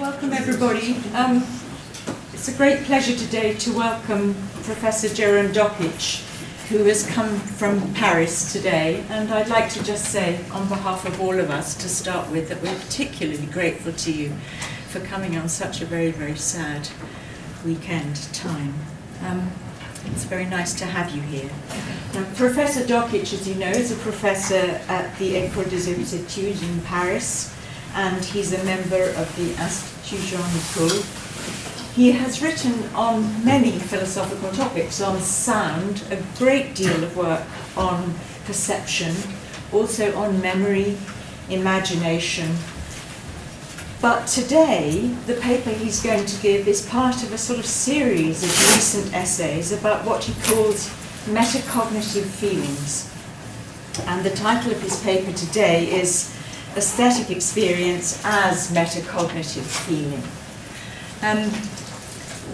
Welcome, everybody. Um, it's a great pleasure today to welcome Professor Jérôme Dokic, who has come from Paris today. And I'd like to just say, on behalf of all of us, to start with, that we're particularly grateful to you for coming on such a very, very sad weekend time. Um, it's very nice to have you here. Now, professor Dokic, as you know, is a professor at the École des Hautes Études in Paris, and he's a member of the Institut Jean Nicod. He has written on many philosophical topics, on sound, a great deal of work on perception, also on memory, imagination, but today, the paper he's going to give is part of a sort of series of recent essays about what he calls metacognitive feelings. And the title of his paper today is Aesthetic Experience as Metacognitive Feeling. Um,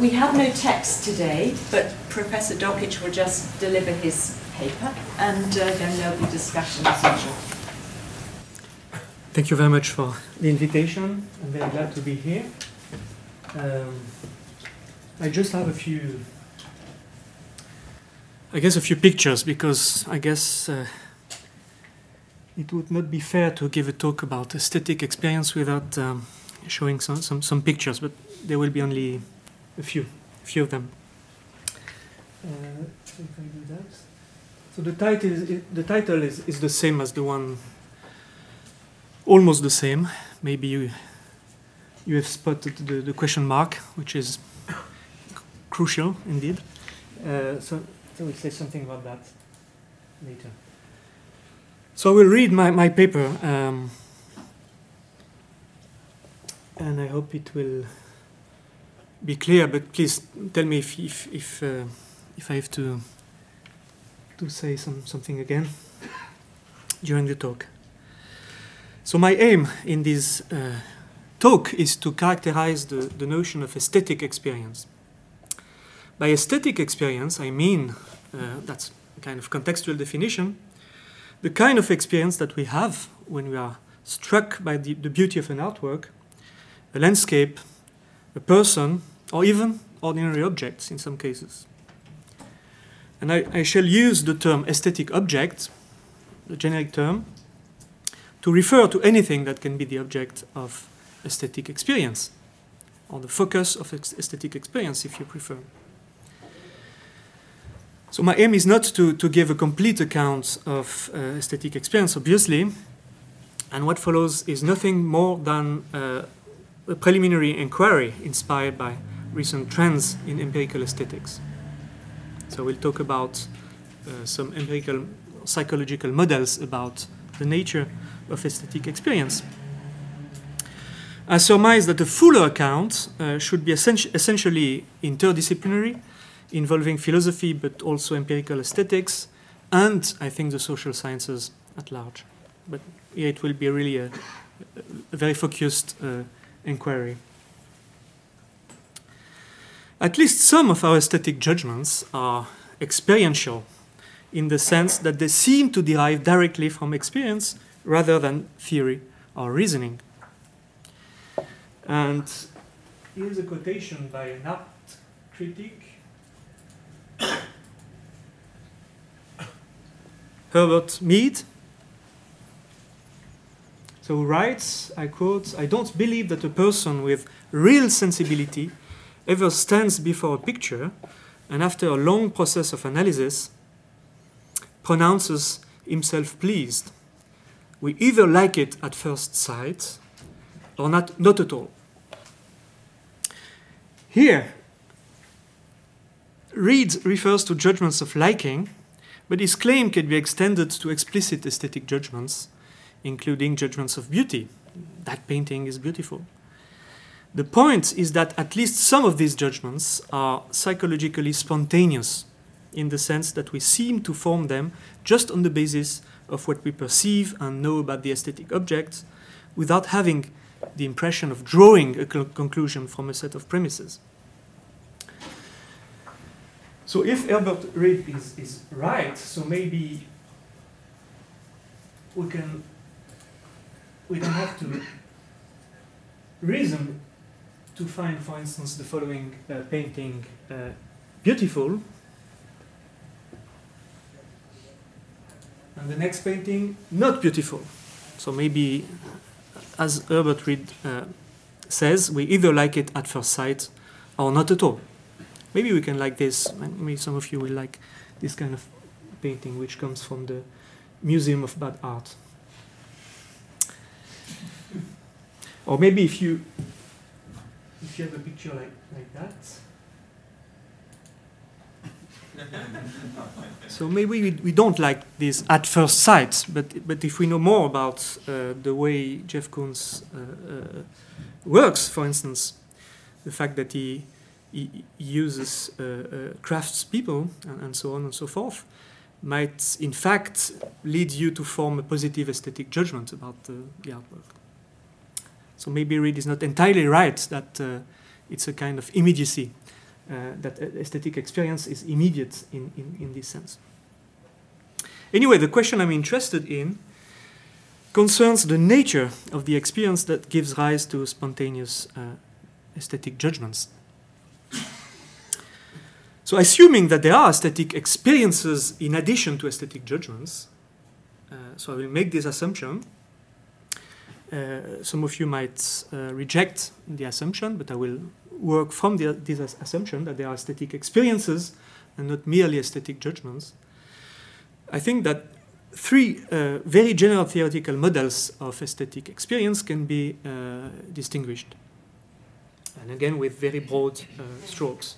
we have no text today, but Professor Dokic will just deliver his paper, and uh, then there'll be discussion as usual. Thank you very much for the invitation. I'm very glad to be here. Um, I just have a few, I guess, a few pictures because I guess uh, it would not be fair to give a talk about aesthetic experience without um, showing some, some, some pictures, but there will be only a few, a few of them. Uh, so I do that. So the title is, the title is, is the same as the one almost the same. Maybe you you have spotted the, the question mark, which is crucial indeed. Uh, so, so we'll say something about that later. So I will read my, my paper, um, and I hope it will be clear. But please tell me if if if, uh, if I have to to say some something again during the talk. So my aim in this uh, talk is to characterize the, the notion of aesthetic experience. By aesthetic experience, I mean, uh, that's a kind of contextual definition, the kind of experience that we have when we are struck by the, the beauty of an artwork, a landscape, a person, or even ordinary objects in some cases. And I, I shall use the term aesthetic object, the generic term, to refer to anything that can be the object of aesthetic experience, or the focus of aesthetic experience, if you prefer. So, my aim is not to, to give a complete account of uh, aesthetic experience, obviously, and what follows is nothing more than uh, a preliminary inquiry inspired by recent trends in empirical aesthetics. So, we'll talk about uh, some empirical psychological models about the nature of aesthetic experience. I surmise that a fuller account uh, should be essentially interdisciplinary, involving philosophy but also empirical aesthetics, and I think the social sciences at large. But here it will be really a, a very focused uh, inquiry. At least some of our aesthetic judgments are experiential in the sense that they seem to derive directly from experience rather than theory or reasoning. And here's a quotation by an art critic, Herbert Read. So writes, I quote, I don't believe that a person with real sensibility ever stands before a picture and after a long process of analysis pronounces himself pleased we either like it at first sight or not, not at all. Here, Read refers to judgments of liking, but his claim can be extended to explicit aesthetic judgments, including judgments of beauty. That painting is beautiful. The point is that at least some of these judgments are psychologically spontaneous, in the sense that we seem to form them just on the basis of what we perceive and know about the aesthetic object without having the impression of drawing a conclusion from a set of premises. So if Herbert Read is, is right, so maybe we can we don't have to reason to find, for instance, the following uh, painting uh, beautiful, and the next painting not beautiful. So maybe, as Herbert Read uh, says, we either like it at first sight or not at all. Maybe we can like this. Maybe some of you will like this kind of painting, which comes from the Museum of Bad Art. Or maybe if you if you have a picture like, like that. so maybe we, we don't like this at first sight, but but if we know more about uh, the way Jeff Koons uh, uh, works, for instance, the fact that he he uses uh, uh, craftspeople and, and so on and so forth, might in fact lead you to form a positive aesthetic judgment about the artwork. So maybe Read is not entirely right that uh, it's a kind of immediacy, uh, that aesthetic experience is immediate in, in, in this sense. Anyway, the question I'm interested in concerns the nature of the experience that gives rise to spontaneous uh, aesthetic judgments. So, assuming that there are aesthetic experiences in addition to aesthetic judgments, uh, so I will make this assumption. Uh, some of you might uh, reject the assumption, but I will work from the, this assumption that there are aesthetic experiences and not merely aesthetic judgments. I think that three uh, very general theoretical models of aesthetic experience can be uh, distinguished. And again, with very broad uh, strokes.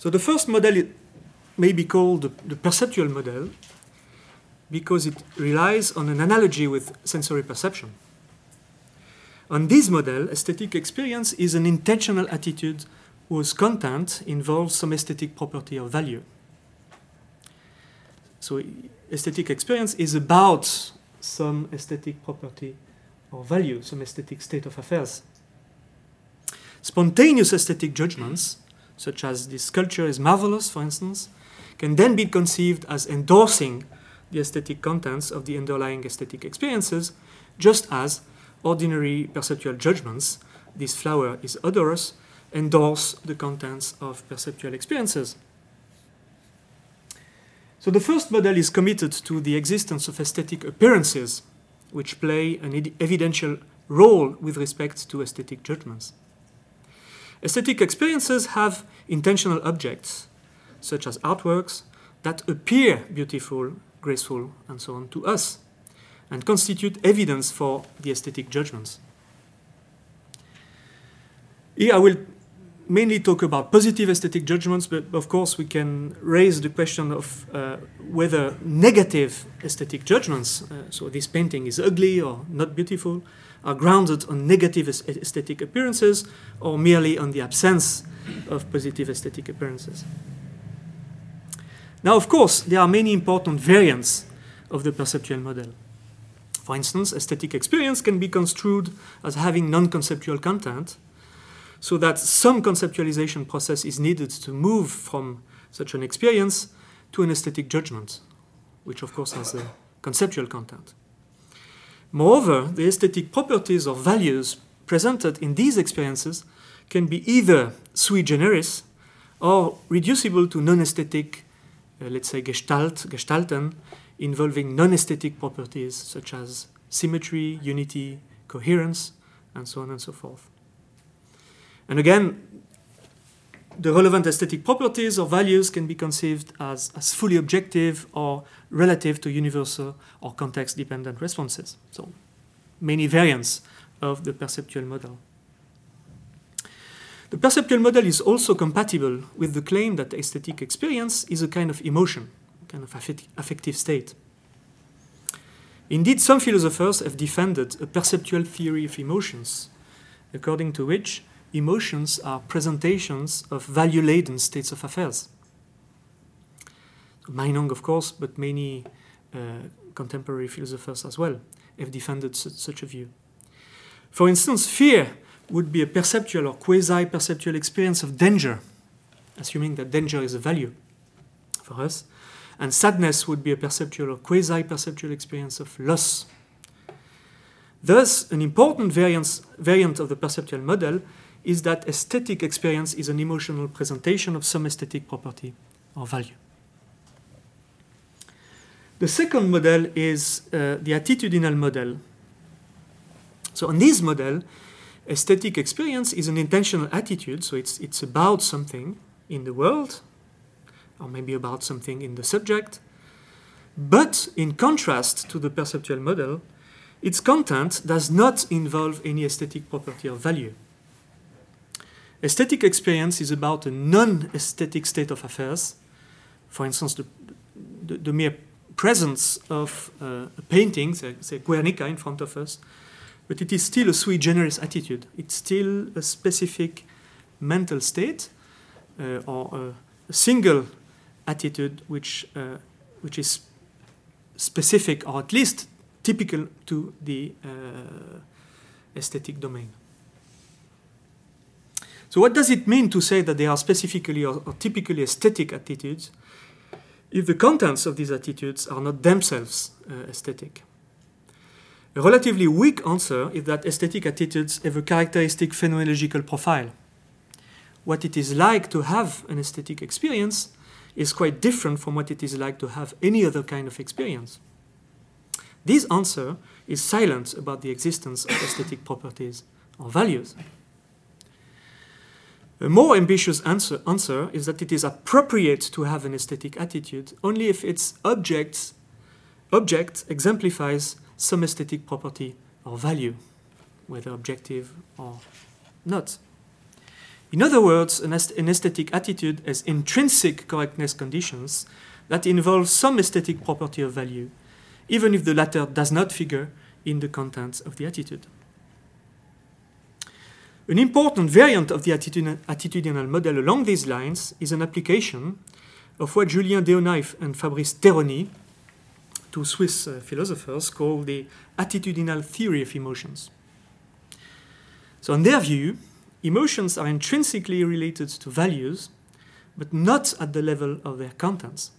So the first model may be called the, perceptual model because it relies on an analogy with sensory perception. On this model, aesthetic experience is an intentional attitude whose content involves some aesthetic property or value. So, aesthetic experience is about some aesthetic property or value, some aesthetic state of affairs. Spontaneous aesthetic judgments such as this sculpture is marvelous, for instance, can then be conceived as endorsing the aesthetic contents of the underlying aesthetic experiences, just as ordinary perceptual judgments, this flower is odorous, endorse the contents of perceptual experiences. So the first model is committed to the existence of aesthetic appearances, which play an evidential role with respect to aesthetic judgments. Aesthetic experiences have intentional objects, such as artworks, that appear beautiful, graceful, and so on to us, and constitute evidence for the aesthetic judgments. Here I will mainly talk about positive aesthetic judgments, but of course we can raise the question of uh, whether negative aesthetic judgments, uh, so this painting is ugly or not beautiful, are grounded on negative aesthetic appearances or merely on the absence of positive aesthetic appearances. Now, of course, there are many important variants of the perceptual model. For instance, aesthetic experience can be construed as having non conceptual content, so that some conceptualization process is needed to move from such an experience to an aesthetic judgment, which of course has a conceptual content. Moreover, the aesthetic properties or values presented in these experiences can be either sui generis or reducible to non aesthetic, uh, let's say, gestalt, gestalten, involving non aesthetic properties such as symmetry, unity, coherence, and so on and so forth. And again, the relevant aesthetic properties or values can be conceived as, as fully objective or relative to universal or context dependent responses. So, many variants of the perceptual model. The perceptual model is also compatible with the claim that aesthetic experience is a kind of emotion, a kind of affective state. Indeed, some philosophers have defended a perceptual theory of emotions, according to which emotions are presentations of value laden states of affairs. Meinong, of course, but many uh, contemporary philosophers as well have defended su- such a view. For instance, fear would be a perceptual or quasi perceptual experience of danger, assuming that danger is a value for us, and sadness would be a perceptual or quasi perceptual experience of loss. Thus, an important variance, variant of the perceptual model is that aesthetic experience is an emotional presentation of some aesthetic property or value. The second model is uh, the attitudinal model. So, in this model, aesthetic experience is an intentional attitude, so it's, it's about something in the world, or maybe about something in the subject. But in contrast to the perceptual model, its content does not involve any aesthetic property or value. Aesthetic experience is about a non aesthetic state of affairs. For instance, the, the, the mere presence of uh, a painting, say, say Guernica, in front of us, but it is still a sui generis attitude. It's still a specific mental state uh, or a, single attitude which, uh, which is specific or at least typical to the uh, aesthetic domain. So, what does it mean to say that they are specifically or, or, typically aesthetic attitudes if the contents of these attitudes are not themselves uh, aesthetic? A relatively weak answer is that aesthetic attitudes have a characteristic phenomenological profile. What it is like to have an aesthetic experience is quite different from what it is like to have any other kind of experience. This answer is silent about the existence of aesthetic properties or values. A more ambitious answer, answer, is that it is appropriate to have an aesthetic attitude only if its object, object exemplifies some aesthetic property or value, whether objective or not. In other words, an, an aesthetic attitude has intrinsic correctness conditions that involve some aesthetic property or value, even if the latter does not figure in the contents of the attitude. An important variant of the attitudinal model along these lines is an application of what Julien Deonna and Fabrice Teroni, two Swiss uh, philosophers, call the attitudinal theory of emotions. So, in their view, emotions are intrinsically related to values, but not at the level of their contents.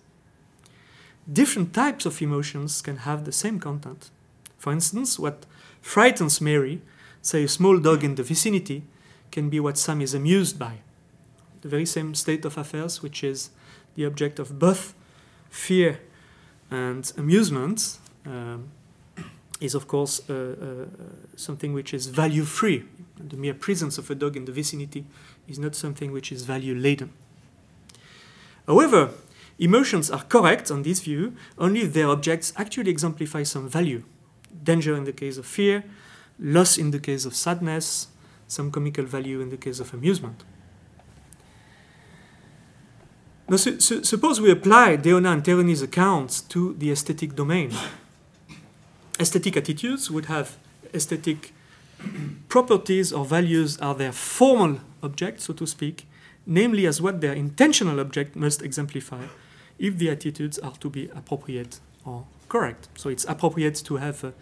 Different types of emotions can have the same content. For instance, what frightens Mary say a small dog in the vicinity, can be what Sam is amused by. The very same state of affairs, which is the object of both fear and amusement, um, is of course uh, uh, something which is value free. The mere presence of a dog in the vicinity is not something which is value laden. However, emotions are correct on this view only if their objects actually exemplify some value. Danger in the case of fear, loss in the case of sadness, some comical value in the case of amusement. Now, su su suppose we apply Deonna and Teroni's accounts to the aesthetic domain. aesthetic attitudes would have aesthetic properties or values are their formal object, so to speak, namely as what their intentional object must exemplify if the attitudes are to be appropriate or correct. So it's appropriate to have a,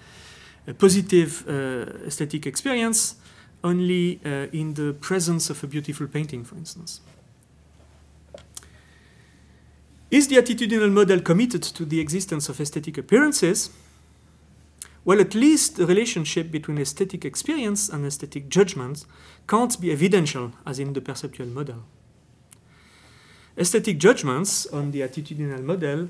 a positive uh, aesthetic experience only uh, in the presence of a beautiful painting, for instance. Is the attitudinal model committed to the existence of aesthetic appearances? Well, at least the relationship between aesthetic experience and aesthetic judgment can't be evidential as in the perceptual model. Aesthetic judgments on the attitudinal model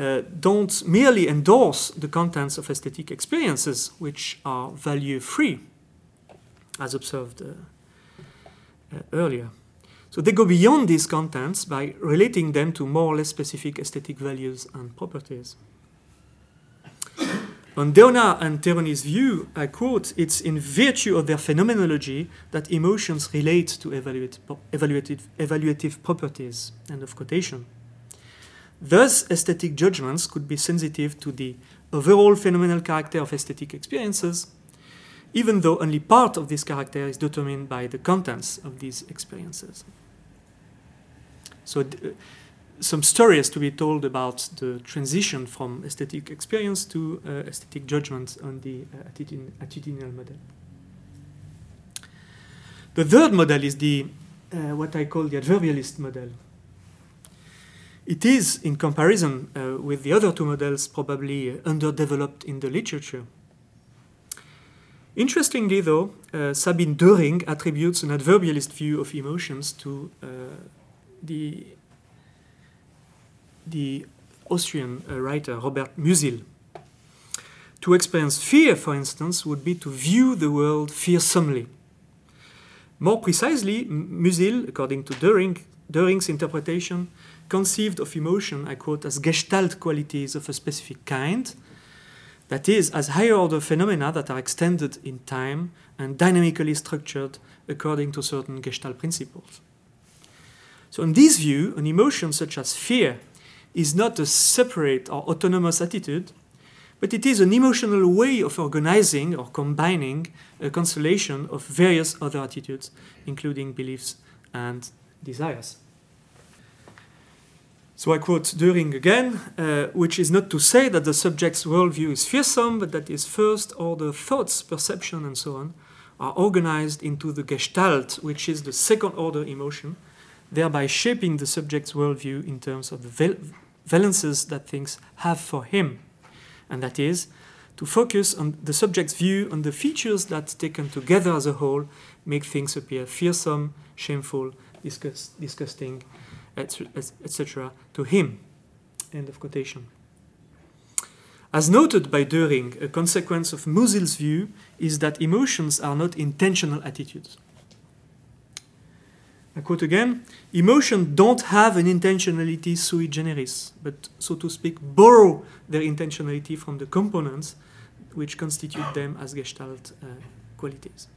uh, don't merely endorse the contents of aesthetic experiences, which are value free, as observed uh, uh, earlier. So they go beyond these contents by relating them to more or less specific aesthetic values and properties. On Deonna and Teroni's view, I quote, it's in virtue of their phenomenology that emotions relate to evaluative, evaluative properties. End of quotation. Thus, aesthetic judgments could be sensitive to the overall phenomenal character of aesthetic experiences, even though only part of this character is determined by the contents of these experiences. So, uh, some stories to be told about the transition from aesthetic experience to uh, aesthetic judgment on the uh, attitudinal model. The third model is the uh, what I call the adverbialist model. It is, in comparison uh, with the other two models, probably underdeveloped in the literature. Interestingly, though, uh, Sabine Döring attributes an adverbialist view of emotions to uh, the, the Austrian uh, writer Robert Musil. To experience fear, for instance, would be to view the world fearsomely. More precisely, Musil, according to Döring's interpretation, conceived of emotion, I quote, as gestalt qualities of a specific kind, that is, as higher order phenomena that are extended in time and dynamically structured according to certain gestalt principles. So, in this view, an emotion such as fear is not a separate or autonomous attitude, but it is an emotional way of organizing or combining a constellation of various other attitudes, including beliefs and desires. So I quote Döring again, uh, which is not to say that the subject's worldview is fearsome, but that his first order thoughts, perception, and so on are organized into the gestalt, which is the second order emotion, thereby shaping the subject's worldview in terms of the val- valences that things have for him. And that is, to focus on the subject's view on the features that, taken together as a whole, make things appear fearsome, shameful, disgust- disgusting, etc., to him. End of quotation. As noted by Döring, a consequence of Musil's view is that emotions are not intentional attitudes. I quote again emotions don't have an intentionality sui generis, but so to speak, borrow their intentionality from the components which constitute them as gestalt uh, qualities.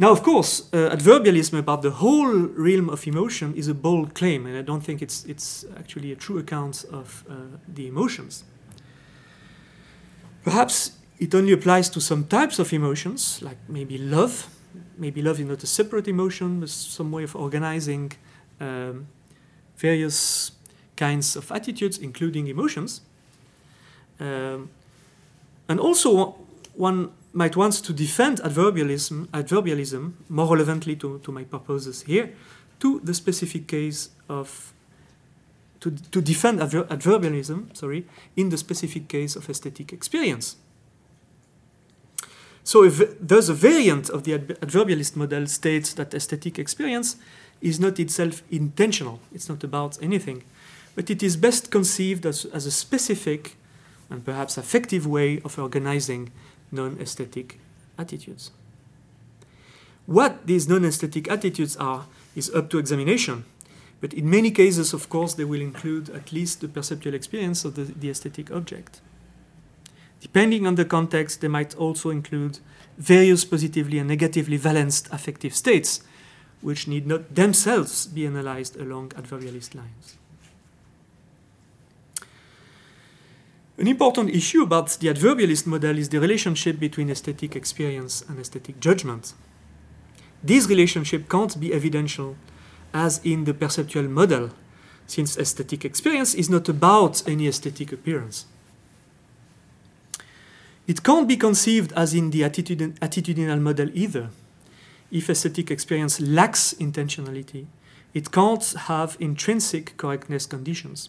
Now, of course, uh, adverbialism about the whole realm of emotion is a bold claim, and I don't think it's, it's actually a true account of uh, the emotions. Perhaps it only applies to some types of emotions, like maybe love. Maybe love is not a separate emotion, but some way of organizing um, various kinds of attitudes, including emotions. Um, and also, one might want to defend adverbialism, adverbialism more relevantly to, to my purposes here, to the specific case of to, to defend adver adverbialism, sorry, in the specific case of aesthetic experience. So if there's a variant of the adverbialist model states that aesthetic experience is not itself intentional, it's not about anything, but it is best conceived as, as a specific and perhaps affective way of organizing non aesthetic attitudes. What these non aesthetic attitudes are is up to examination, but in many cases, of course, they will include at least the perceptual experience of the, the aesthetic object. Depending on the context, they might also include various positively and negatively valenced affective states, which need not themselves be analyzed along adverbialist lines. An important issue about the adverbialist model is the relationship between aesthetic experience and aesthetic judgment. This relationship can't be evidential as in the perceptual model, since aesthetic experience is not about any aesthetic appearance. It can't be conceived as in the attitudin- attitudinal model either. If aesthetic experience lacks intentionality, it can't have intrinsic correctness conditions.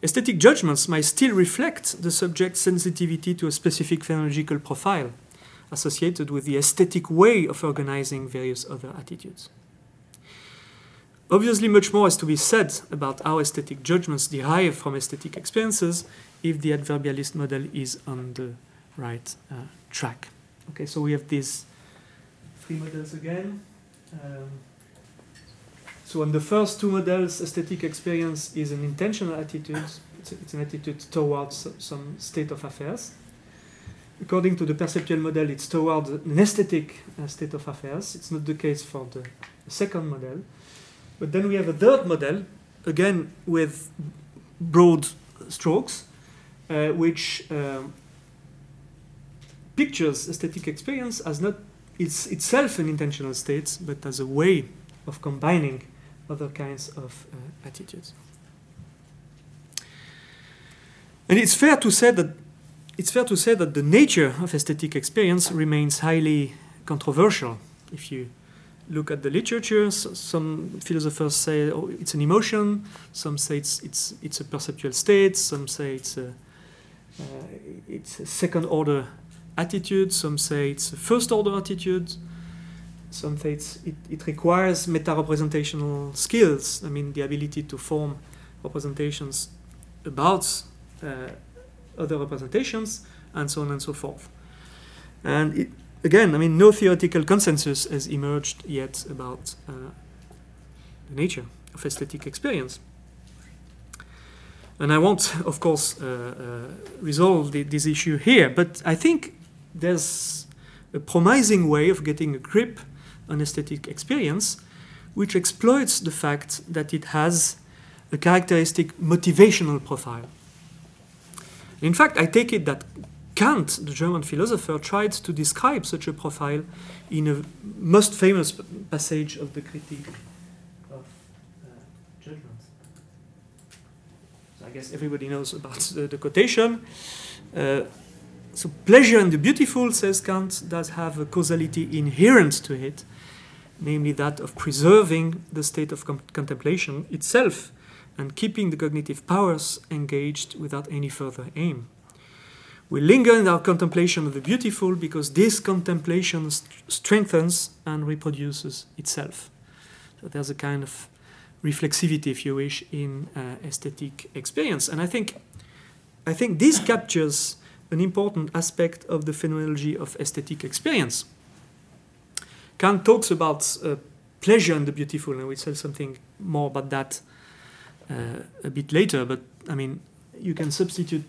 Aesthetic judgments might still reflect the subject's sensitivity to a specific phenomenological profile associated with the aesthetic way of organizing various other attitudes. Obviously, much more is to be said about how aesthetic judgments derive from aesthetic experiences if the adverbialist model is on the right uh, track. Okay, so we have these three models again. Um, so on the first two models, aesthetic experience is an intentional attitude. It's, it's an attitude towards some state of affairs. According to the perceptual model, it's towards an aesthetic uh, state of affairs. It's not the case for the second model. But then we have a third model, again with broad strokes, uh, which um, pictures aesthetic experience as not it's itself an intentional state, but as a way of combining other kinds of uh, attitudes. And it's fair to say that it's fair to say that the nature of aesthetic experience remains highly controversial if you look at the literature. So some philosophers say oh, it's an emotion. Some say it's it's it's a perceptual state. Some say it's a uh, it's a second order attitude. Some say it's a first order attitude. Some say it, it requires meta representational skills. I mean, the ability to form representations about uh, other representations, and so on and so forth. And it, again, I mean, no theoretical consensus has emerged yet about uh, the nature of aesthetic experience. And I won't, of course, uh, uh, resolve the, this issue here, but I think there's a promising way of getting a grip on aesthetic experience which exploits the fact that it has a characteristic motivational profile. In fact, I take it that Kant, the German philosopher, tried to describe such a profile in a most famous passage of the Critique of uh, Judgment. So I guess everybody knows about the, the quotation. Uh, so pleasure in the beautiful, says Kant, does have a causality inherent to it, namely that of preserving the state of contemplation itself and keeping the cognitive powers engaged without any further aim. We linger in our contemplation of the beautiful because this contemplation st- strengthens and reproduces itself. So there's a kind of reflexivity, if you wish, in uh, aesthetic experience. And I think, I think this captures an important aspect of the phenomenology of aesthetic experience. Kant talks about uh, pleasure and the beautiful, and we'll say something more about that uh, a bit later. But I mean, you can substitute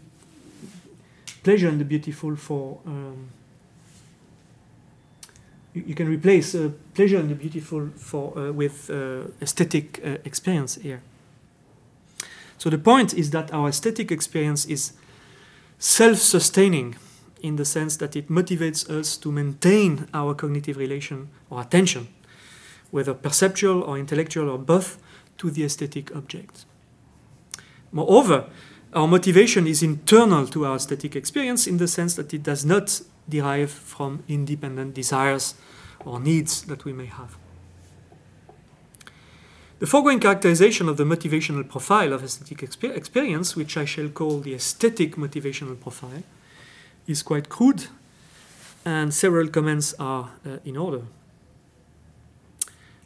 pleasure and the beautiful for um, you, you, can replace uh, pleasure and the beautiful for uh, with uh, aesthetic uh, experience here. So the point is that our aesthetic experience is self-sustaining in the sense that it motivates us to maintain our cognitive relation or attention, whether perceptual or intellectual or both, to the aesthetic object. Moreover, our motivation is internal to our aesthetic experience in the sense that it does not derive from independent desires or needs that we may have. The foregoing characterization of the motivational profile of aesthetic exper- experience, which I shall call the aesthetic motivational profile, is quite crude, and several comments are uh, in order.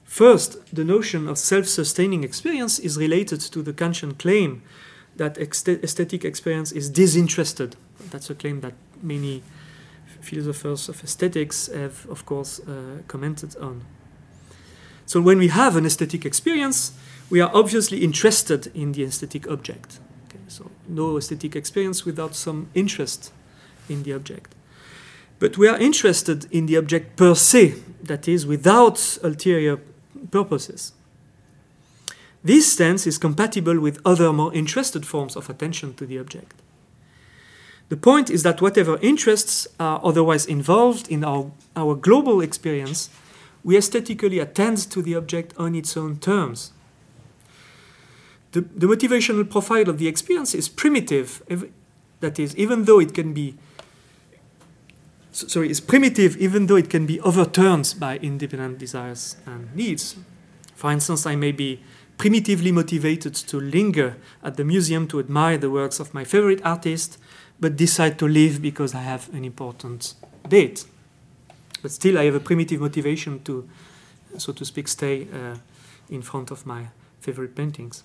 First, the notion of self sustaining experience is related to the Kantian claim that aesthetic experience is disinterested. That's a claim that many philosophers of aesthetics have, of course, uh, commented on. So, when we have an aesthetic experience, we are obviously interested in the aesthetic object. Okay, so, no aesthetic experience without some interest in the object. But we are interested in the object per se, that is, without ulterior purposes. This stance is compatible with other more interested forms of attention to the object. The point is that whatever interests are otherwise involved in our, our global experience, we aesthetically attend to the object on its own terms. The, the motivational profile of the experience is primitive, that is, even though it can be sorry, is primitive even though it can be overturned by independent desires and needs. For instance, I may be primitively motivated to linger at the museum to admire the works of my favorite artist, but decide to leave because I have an important date. But still, I have a primitive motivation to, so to speak, stay uh, in front of my favorite paintings.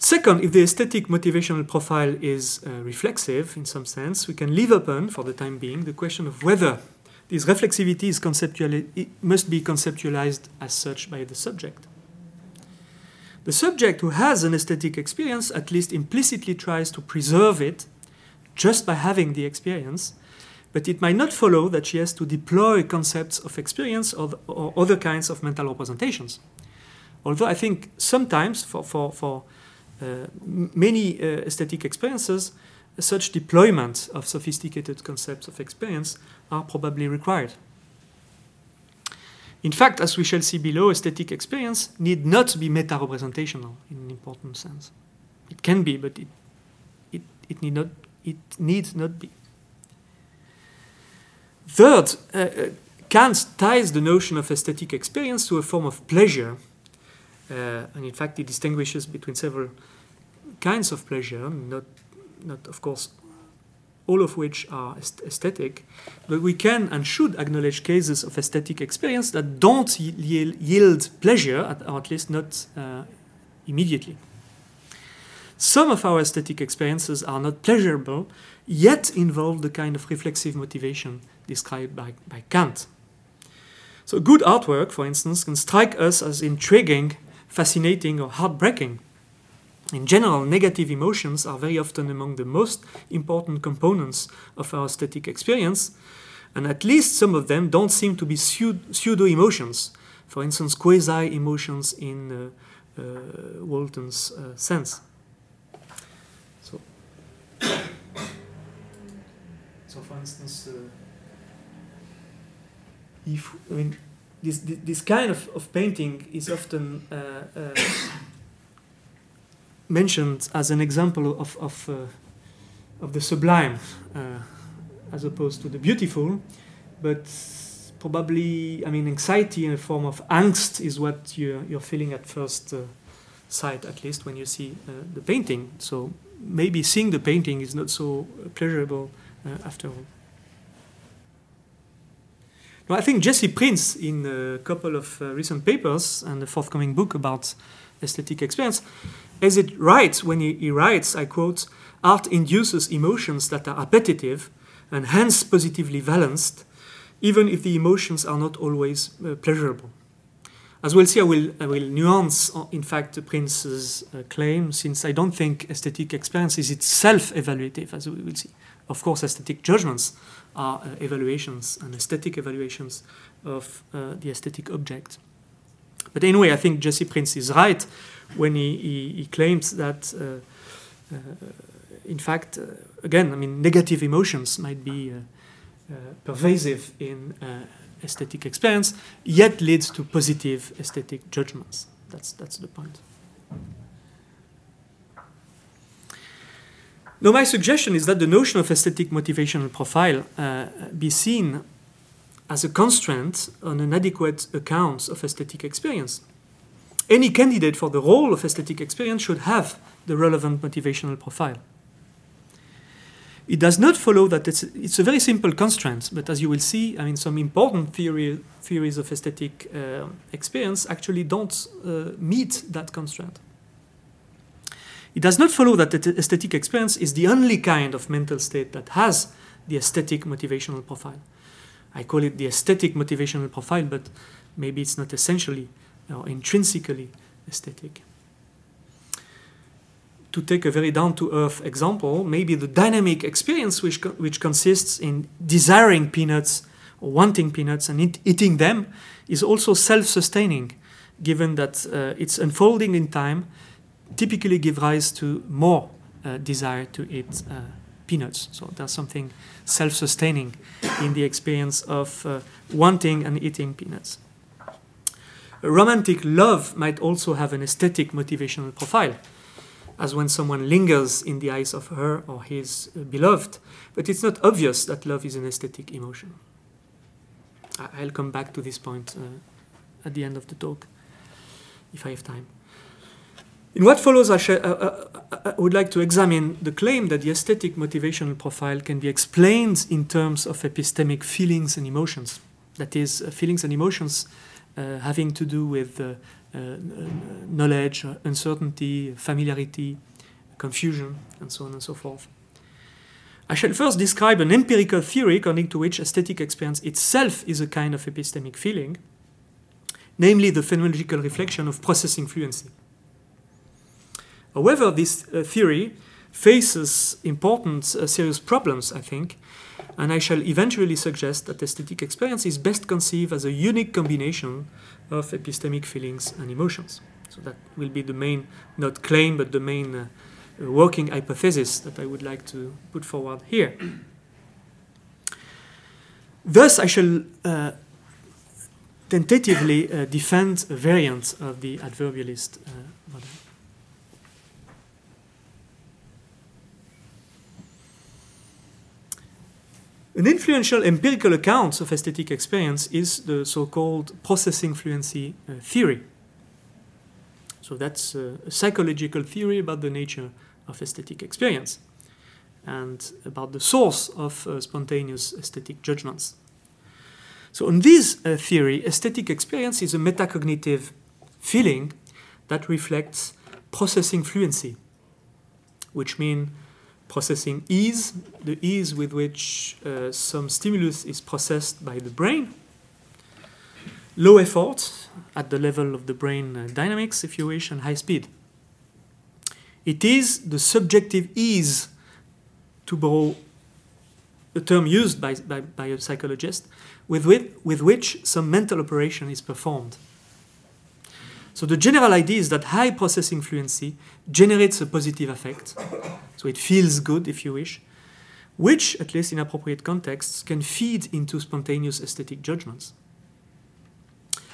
Second, if the aesthetic motivational profile is uh, reflexive in some sense, we can leave open, for the time being, the question of whether this reflexivity is must be conceptualized as such by the subject. The subject who has an aesthetic experience at least implicitly tries to preserve it just by having the experience, but it might not follow that she has to deploy concepts of experience or, or other kinds of mental representations. Although I think sometimes for, for, for many uh, aesthetic experiences, such deployment of sophisticated concepts of experience are probably required. In fact, as we shall see below, aesthetic experience need not be meta representational in an important sense. It can be, but it, it, it, need, not, it need not be. Third, uh, uh Kant ties the notion of aesthetic experience to a form of pleasure. Uh, and in fact, he distinguishes between several kinds of pleasure, not, not of course, all of which are aesthetic, but we can and should acknowledge cases of aesthetic experience that don't yield pleasure, or at least not uh, immediately. Some of our aesthetic experiences are not pleasurable, yet involve the kind of reflexive motivation described by, by Kant. So, good artwork, for instance, can strike us as intriguing, fascinating, or heartbreaking. In general, negative emotions are very often among the most important components of our aesthetic experience, and at least some of them don't seem to be pseudo emotions, for instance, quasi emotions in uh, uh, Walton's uh, sense. So, so for instance, uh, if I mean, this, this kind of, of painting is often uh, uh, mentioned as an example of, of, uh, of the sublime uh, as opposed to the beautiful, but probably, I mean, anxiety in a form of angst is what you're, you're feeling at first uh, sight, at least when you see uh, the painting. So maybe seeing the painting is not so pleasurable after all. Now, I think Jesse Prinz, in a couple of uh, recent papers and a forthcoming book about aesthetic experience, has it right when he, he writes, I quote, art induces emotions that are appetitive and hence positively valenced, even if the emotions are not always uh, pleasurable. As we'll see, I will, I will nuance, uh, in fact, Prinz's uh, claim, since I don't think aesthetic experience is itself evaluative, as we will see. Of course, aesthetic judgments are uh, evaluations and aesthetic evaluations of uh, the aesthetic object. But anyway, I think Jesse Prinz is right when he, he, he claims that, uh, uh in fact, uh, again, I mean, negative emotions might be uh, pervasive in aesthetic experience, yet leads to positive aesthetic judgments. That's, that's the point. Now, my suggestion is that the notion of aesthetic motivational profile uh, be seen as a constraint on an adequate account of aesthetic experience. Any candidate for the role of aesthetic experience should have the relevant motivational profile. It does not follow that it's, it's a very simple constraint, but as you will see, I mean, some important theory, theories of aesthetic uh, experience actually don't uh, meet that constraint. It does not follow that the aesthetic experience is the only kind of mental state that has the aesthetic motivational profile. I call it the aesthetic motivational profile, but maybe it's not essentially or intrinsically aesthetic. To take a very down to earth example, maybe the dynamic experience, which, co- which consists in desiring peanuts or wanting peanuts and eat, eating them, is also self sustaining, given that uh, it's unfolding in time typically give rise to more uh, desire to eat uh, peanuts. So there's something self sustaining in the experience of uh, wanting and eating peanuts. Romantic love might also have an aesthetic motivational profile, as when someone lingers in the eyes of her or his uh, beloved, but it's not obvious that love is an aesthetic emotion. I'll come back to this point uh, at the end of the talk, if I have time. In what follows, I, sh- uh, uh, I, would like to examine the claim that the aesthetic motivational profile can be explained in terms of epistemic feelings and emotions. That is, uh, feelings and emotions uh, having to do with uh, uh, knowledge, uncertainty, familiarity, confusion, and so on and so forth. I shall first describe an empirical theory according to which aesthetic experience itself is a kind of epistemic feeling, namely the phenomenological reflection of processing fluency. However, this uh, theory faces important uh, serious problems, I think, and I shall eventually suggest that aesthetic experience is best conceived as a unique combination of epistemic feelings and emotions. So that will be the main, not claim, but the main uh, working hypothesis that I would like to put forward here. Thus, I shall uh, tentatively uh, defend a variant of the adverbialist uh, model. An influential empirical account of aesthetic experience is the so called processing fluency uh, theory. So that's uh, a psychological theory about the nature of aesthetic experience and about the source of uh, spontaneous aesthetic judgments. So, in this uh, theory, aesthetic experience is a metacognitive feeling that reflects processing fluency, which means processing ease, the ease with which uh, some stimulus is processed by the brain, low effort at the level of the brain uh, dynamics, if you wish, and high speed. It is the subjective ease, to borrow a term used by, by, by a psychologist, with, with, with which some mental operation is performed. So the general idea is that high processing fluency generates a positive effect. So it feels good, if you wish, which, at least in appropriate contexts, can feed into spontaneous aesthetic judgments.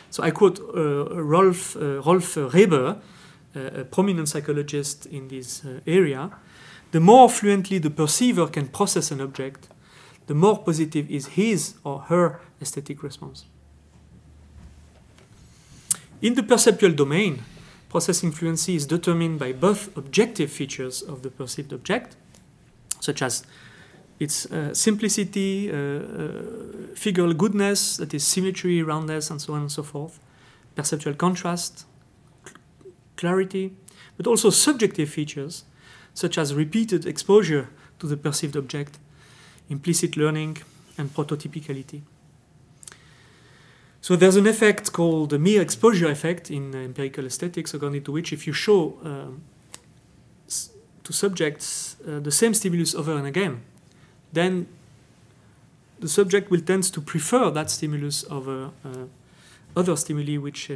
So I quote uh, Rolf, uh, Rolf Reber, uh, a prominent psychologist in this uh, area. The more fluently the perceiver can process an object, the more positive is his or her aesthetic response. In the perceptual domain, processing fluency is determined by both objective features of the perceived object, such as its uh, simplicity, uh, uh, figural goodness, that is symmetry, roundness, and so on and so forth, perceptual contrast, cl- clarity, but also subjective features, such as repeated exposure to the perceived object, implicit learning, and prototypicality. So there's an effect called the mere exposure effect in empirical aesthetics, according to which if you show um, to subjects uh, the same stimulus over and again, then the subject will tend to prefer that stimulus over uh, other stimuli which,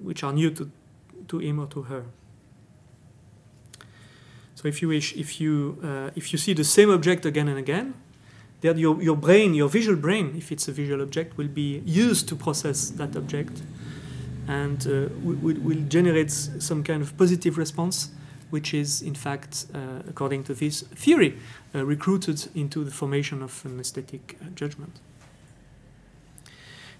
which are new to, to him or to her. So if you wish, if you, uh, if you see the same object again and again, that your, your brain, your visual brain, if it's a visual object, will be used to process that object and uh, will, will generate some kind of positive response, which is, in fact, uh, according to this theory, uh, recruited into the formation of an aesthetic uh, judgment.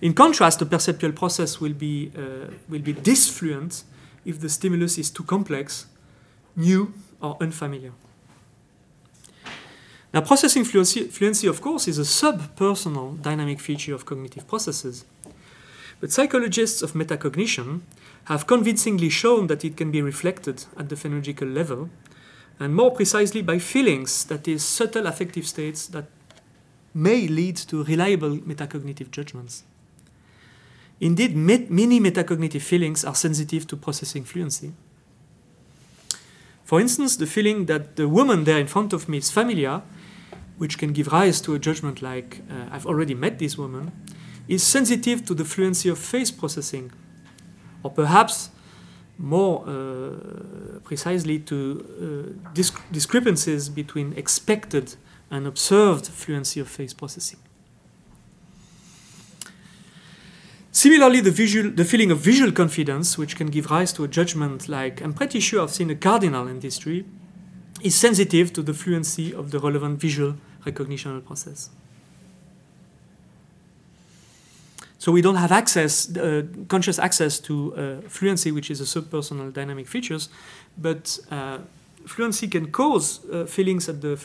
In contrast, the perceptual process will be, uh, will be disfluent if the stimulus is too complex, new, or unfamiliar. Now, processing fluency, fluency, of course, is a sub-personal dynamic feature of cognitive processes. But psychologists of metacognition have convincingly shown that it can be reflected at the phenological level, and more precisely by feelings, that is, subtle affective states that may lead to reliable metacognitive judgments. Indeed, met, many metacognitive feelings are sensitive to processing fluency. For instance, the feeling that the woman there in front of me is familiar which can give rise to a judgment like, uh, I've already met this woman, is sensitive to the fluency of face processing, or perhaps more uh, precisely to uh, disc- discrepancies between expected and observed fluency of face processing. Similarly, the, visual, the feeling of visual confidence, which can give rise to a judgment like, I'm pretty sure I've seen a cardinal in this tree, is sensitive to the fluency of the relevant visual recognitional process. So we don't have access, uh, conscious access to uh, fluency, which is a subpersonal dynamic features, but uh, fluency can cause uh, feelings at the,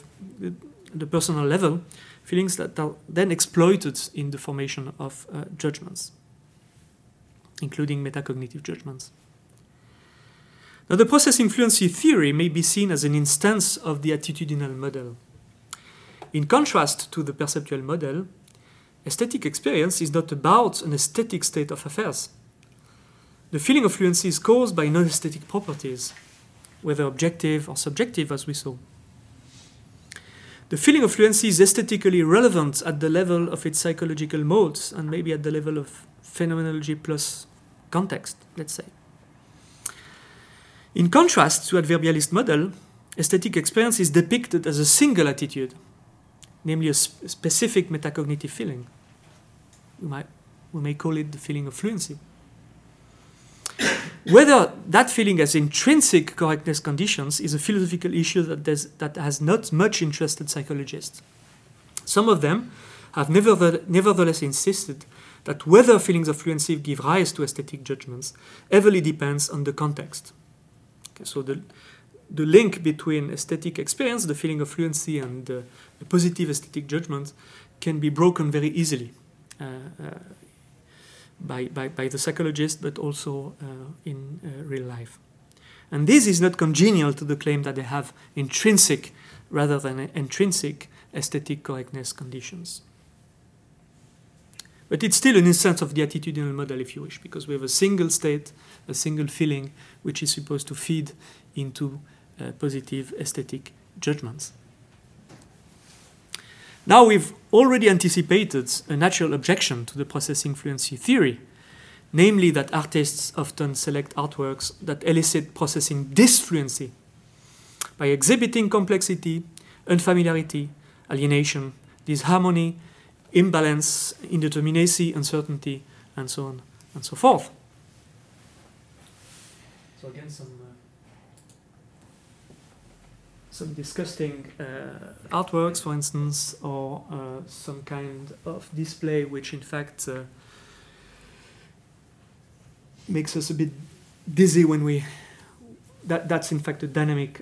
the personal level, feelings that are then exploited in the formation of uh, judgments, including metacognitive judgments. Now, the processing fluency theory may be seen as an instance of the attitudinal model. In contrast to the perceptual model, aesthetic experience is not about an aesthetic state of affairs. The feeling of fluency is caused by non aesthetic properties, whether objective or subjective, as we saw. The feeling of fluency is aesthetically relevant at the level of its psychological modes and maybe at the level of phenomenology plus context, let's say. In contrast to adverbialist model, aesthetic experience is depicted as a single attitude namely a sp- specific metacognitive feeling. We, might, we may call it the feeling of fluency. Whether that feeling has intrinsic correctness conditions is a philosophical issue that, that has not much interested psychologists. Some of them have nevertheless insisted that whether feelings of fluency give rise to aesthetic judgments heavily depends on the context. Okay, so the, the link between aesthetic experience, the feeling of fluency, and uh, positive aesthetic judgment can be broken very easily uh, uh, by, by, by, the psychologist, but also uh, in real life. And this is not congenial to the claim that they have intrinsic rather than intrinsic aesthetic correctness conditions. But it's still an instance of the attitudinal model, if you wish, because we have a single state, a single feeling, which is supposed to feed into uh, positive aesthetic judgments. Now we've already anticipated a natural objection to the processing fluency theory, namely that artists often select artworks that elicit processing disfluency by exhibiting complexity, unfamiliarity, alienation, disharmony, imbalance, indeterminacy, uncertainty, and so on and so forth. So again, some some disgusting uh, artworks, for instance, or uh, some kind of display which, in fact, uh, makes us a bit dizzy when we. That that's in fact a dynamic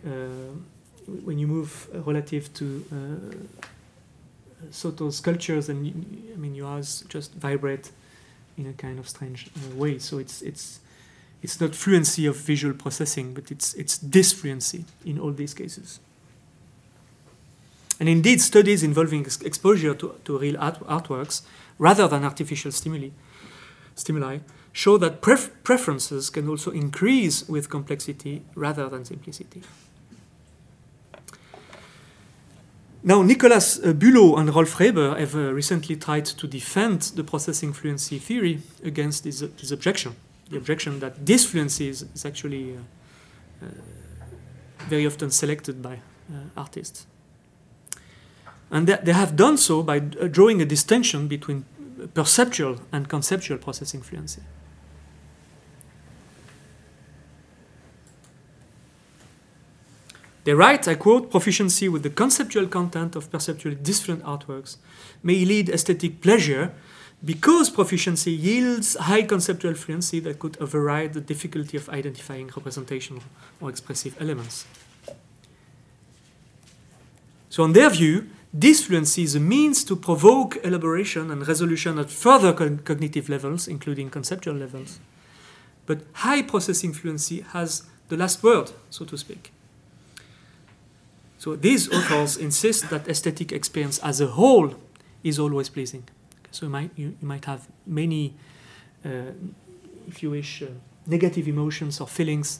when you move relative to uh, Soto sculptures, and I mean eyes just vibrate in a kind of strange uh, way. So it's it's it's not fluency of visual processing, but it's it's disfluency in all these cases. And indeed, studies involving ex exposure to, to real art artworks rather than artificial stimuli, stimuli show that pref preferences can also increase with complexity rather than simplicity. Now, Nicolas uh, Bullot and Rolf Reber have uh, recently tried to defend the processing fluency theory against this, this objection. The objection that this fluency is, is actually uh, uh, very often selected by uh, artists. And they, they, have done so by drawing a distinction between perceptual and conceptual processing fluency. They write, I quote, proficiency with the conceptual content of perceptually different artworks may lead aesthetic pleasure because proficiency yields high conceptual fluency that could override the difficulty of identifying representational or expressive elements. So, in their view, this fluency is a means to provoke elaboration and resolution at further co cognitive levels, including conceptual levels. But high processing fluency has the last word, so to speak. So these authors insist that aesthetic experience as a whole is always pleasing. So you might, you, you might have many, uh, if you wish, uh, negative emotions or feelings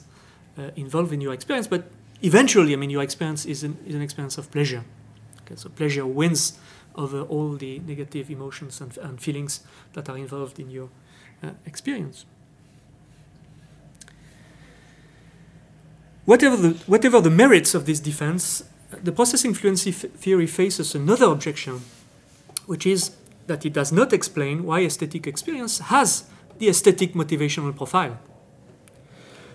uh, involved in your experience, but eventually, I mean, your experience is an, is an experience of pleasure. Okay, so pleasure wins over all the negative emotions and, and feelings that are involved in your uh, experience. Whatever the, whatever the merits of this defense, the processing fluency theory faces another objection, which is that it does not explain why aesthetic experience has the aesthetic motivational profile.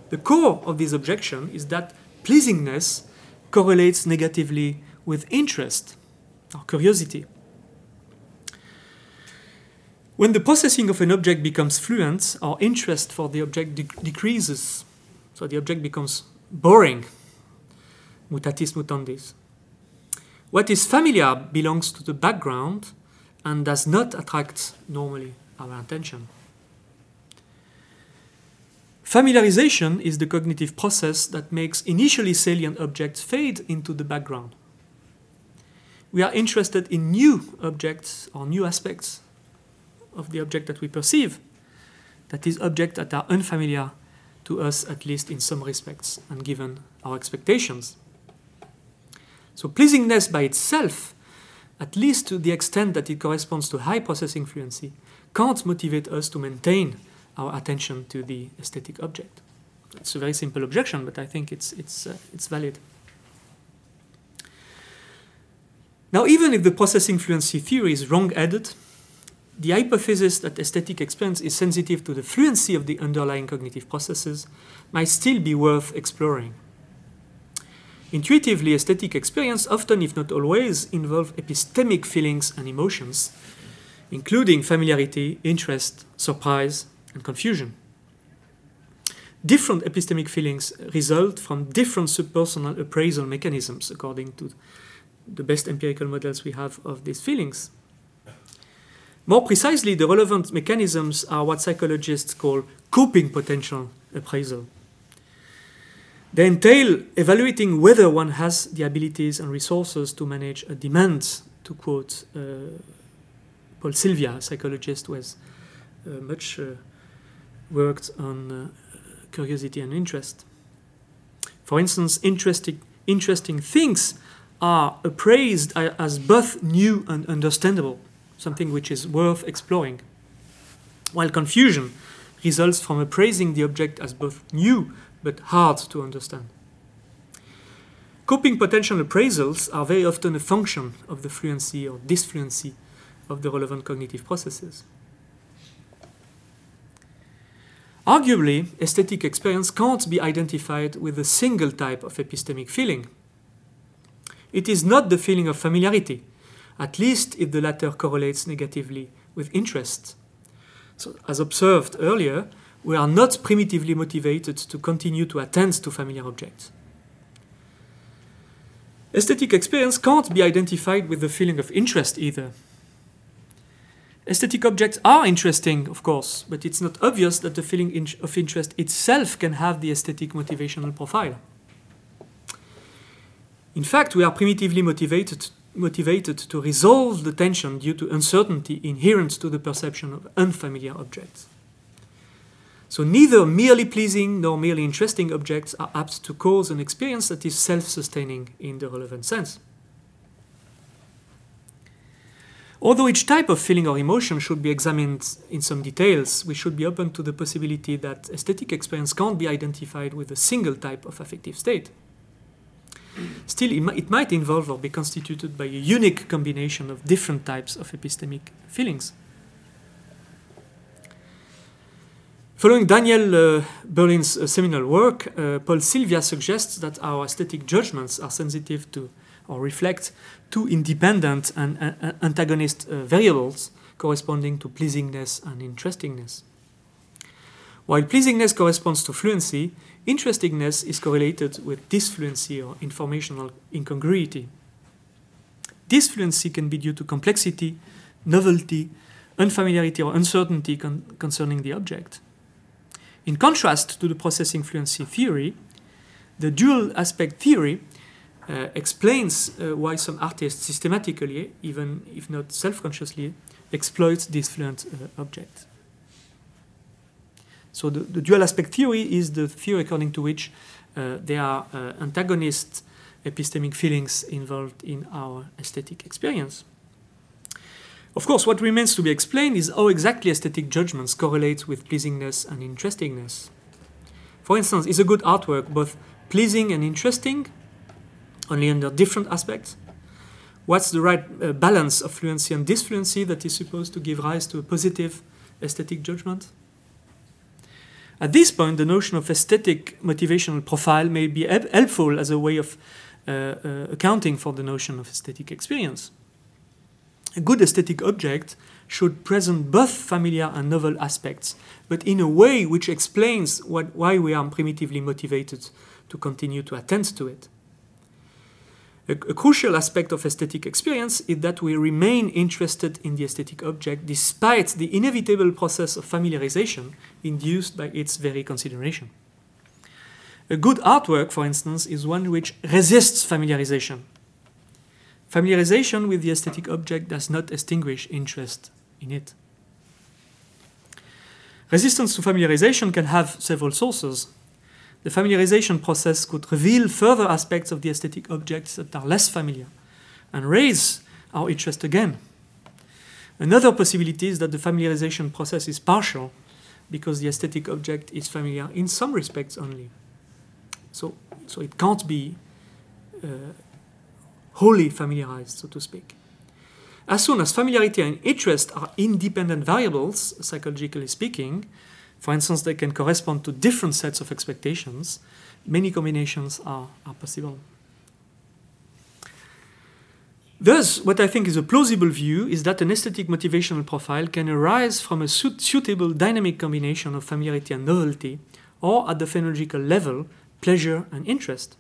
The core of this objection is that pleasingness correlates negatively with interest or curiosity. When the processing of an object becomes fluent, our interest for the object de decreases, so the object becomes boring mutatis mutandis. What is familiar belongs to the background and does not attract normally our attention. Familiarization is the cognitive process that makes initially salient objects fade into the background. We are interested in new objects or new aspects of the object that we perceive, that is, objects that are unfamiliar to us, at least in some respects, and given our expectations. So pleasingness by itself, at least to the extent that it corresponds to high processing fluency, can't motivate us to maintain our attention to the aesthetic object. It's a very simple objection, but I think it's, it's, uh, it's valid. Now, even if the processing fluency theory is wrong-headed, the hypothesis that aesthetic experience is sensitive to the fluency of the underlying cognitive processes might still be worth exploring. Intuitively, aesthetic experience often, if not always, involve epistemic feelings and emotions, including familiarity, interest, surprise, and confusion. Different epistemic feelings result from different subpersonal appraisal mechanisms, according to the best empirical models we have of these feelings. More precisely, the relevant mechanisms are what psychologists call coping potential appraisal. They entail evaluating whether one has the abilities and resources to manage a demand, to quote uh, Paul Silvia, a psychologist who has uh, much uh, worked on uh, curiosity and interest. For instance, interesting, interesting things are appraised as both new and understandable, something which is worth exploring, while confusion results from appraising the object as both new but hard to understand. Coping potential appraisals are very often a function of the fluency or disfluency of the relevant cognitive processes. Arguably, aesthetic experience can't be identified with a single type of epistemic feeling. It is not the feeling of familiarity, at least if the latter correlates negatively with interest. So, as observed earlier, we are not primitively motivated to continue to attend to familiar objects. Aesthetic experience can't be identified with the feeling of interest either. Aesthetic objects are interesting, of course, but it's not obvious that the feeling of interest itself can have the aesthetic motivational profile. In fact, we are primitively motivated, motivated to resolve the tension due to uncertainty inherent to the perception of unfamiliar objects. So neither merely pleasing nor merely interesting objects are apt to cause an experience that is self-sustaining in the relevant sense. Although each type of feeling or emotion should be examined in some details, we should be open to the possibility that aesthetic experience can't be identified with a single type of affective state. Still, it might involve or be constituted by a unique combination of different types of epistemic feelings. Following Daniel uh, Berlyne's uh, seminal work, uh, Paul Silvia suggests that our aesthetic judgments are sensitive to or reflect two independent and uh, antagonist uh, variables corresponding to pleasingness and interestingness. While pleasingness corresponds to fluency, interestingness is correlated with disfluency or informational incongruity. Disfluency can be due to complexity, novelty, unfamiliarity, or uncertainty con concerning the object. In contrast to the processing fluency theory, the dual aspect theory uh, explains uh, why some artists systematically, even if not self-consciously, exploit these fluent uh, objects. So the, the, dual aspect theory is the theory according to which uh, there are uh, antagonist epistemic feelings involved in our aesthetic experience. Of course, what remains to be explained is how exactly aesthetic judgments correlate with pleasingness and interestingness. For instance, is a good artwork both pleasing and interesting, only under different aspects? What's the right uh, balance of fluency and disfluency that is supposed to give rise to a positive aesthetic judgment? At this point, the notion of aesthetic motivational profile may be helpful as a way of uh, uh, accounting for the notion of aesthetic experience. A good aesthetic object should present both familiar and novel aspects, but in a way which explains what, why we are primitively motivated to continue to attend to it. A, a, crucial aspect of aesthetic experience is that we remain interested in the aesthetic object despite the inevitable process of familiarization induced by its very consideration. A good artwork, for instance, is one which resists familiarization Familiarization with the aesthetic object does not extinguish interest in it. Resistance to familiarization can have several sources. The familiarization process could reveal further aspects of the aesthetic objects that are less familiar and raise our interest again. Another possibility is that the familiarization process is partial because the aesthetic object is familiar in some respects only. So, so it can't be uh, wholly familiarized, so to speak. As soon as familiarity and interest are independent variables, psychologically speaking, for instance, they can correspond to different sets of expectations, many combinations are, are possible. Thus, what I think is a plausible view is that an aesthetic motivational profile can arise from a suit- suitable dynamic combination of familiarity and novelty, or at the phenological level, pleasure and interest.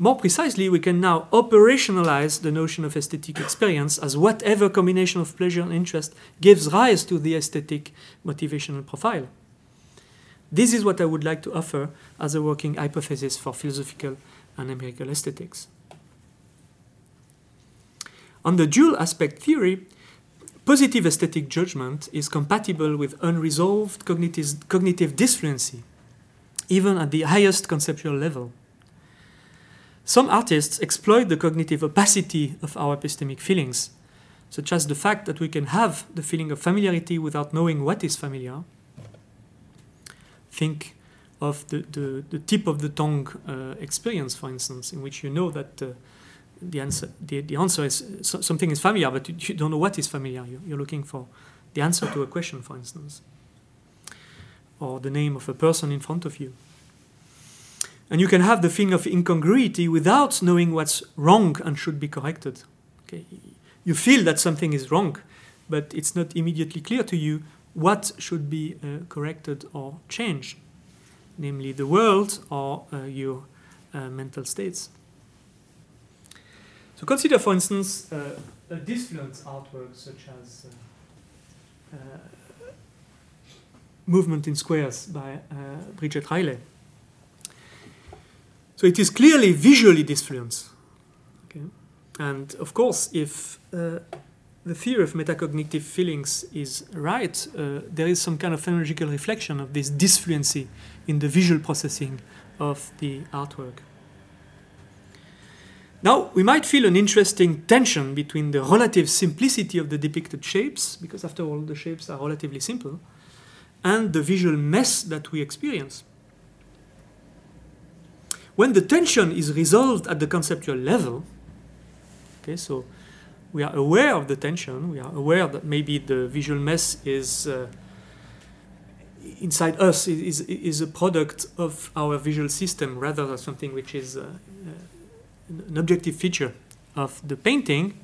More precisely, we can now operationalize the notion of aesthetic experience as whatever combination of pleasure and interest gives rise to the aesthetic motivational profile. This is what I would like to offer as a working hypothesis for philosophical and empirical aesthetics. On the dual aspect theory, positive aesthetic judgment is compatible with unresolved cognitive, cognitive disfluency, even at the highest conceptual level. Some artists exploit the cognitive opacity of our epistemic feelings, such as the fact that we can have the feeling of familiarity without knowing what is familiar. Think of the, the, the tip of the tongue uh, experience, for instance, in which you know that uh, the, answer, the, the answer is so, something is familiar, but you, you, don't know what is familiar. You, you're looking for the answer to a question, for instance, or the name of a person in front of you. And you can have the feeling of incongruity without knowing what's wrong and should be corrected. Okay. You feel that something is wrong, but it's not immediately clear to you what should be uh, corrected or changed, namely the world or uh, your uh, mental states. So consider, for instance, uh, a disfluent artwork such as uh, uh, Movement in Squares by Bridget Riley. So it is clearly visually disfluent. Okay? And of course, if uh, the theory of metacognitive feelings is right, uh, there is some kind of phenomenological reflection of this disfluency in the visual processing of the artwork. Now, we might feel an interesting tension between the relative simplicity of the depicted shapes, because after all, the shapes are relatively simple, and the visual mess that we experience. When the tension is resolved at the conceptual level, okay, so we are aware of the tension, we are aware that maybe the visual mess is uh, inside us is, is a product of our visual system rather than something which is uh, uh, an objective feature of the painting,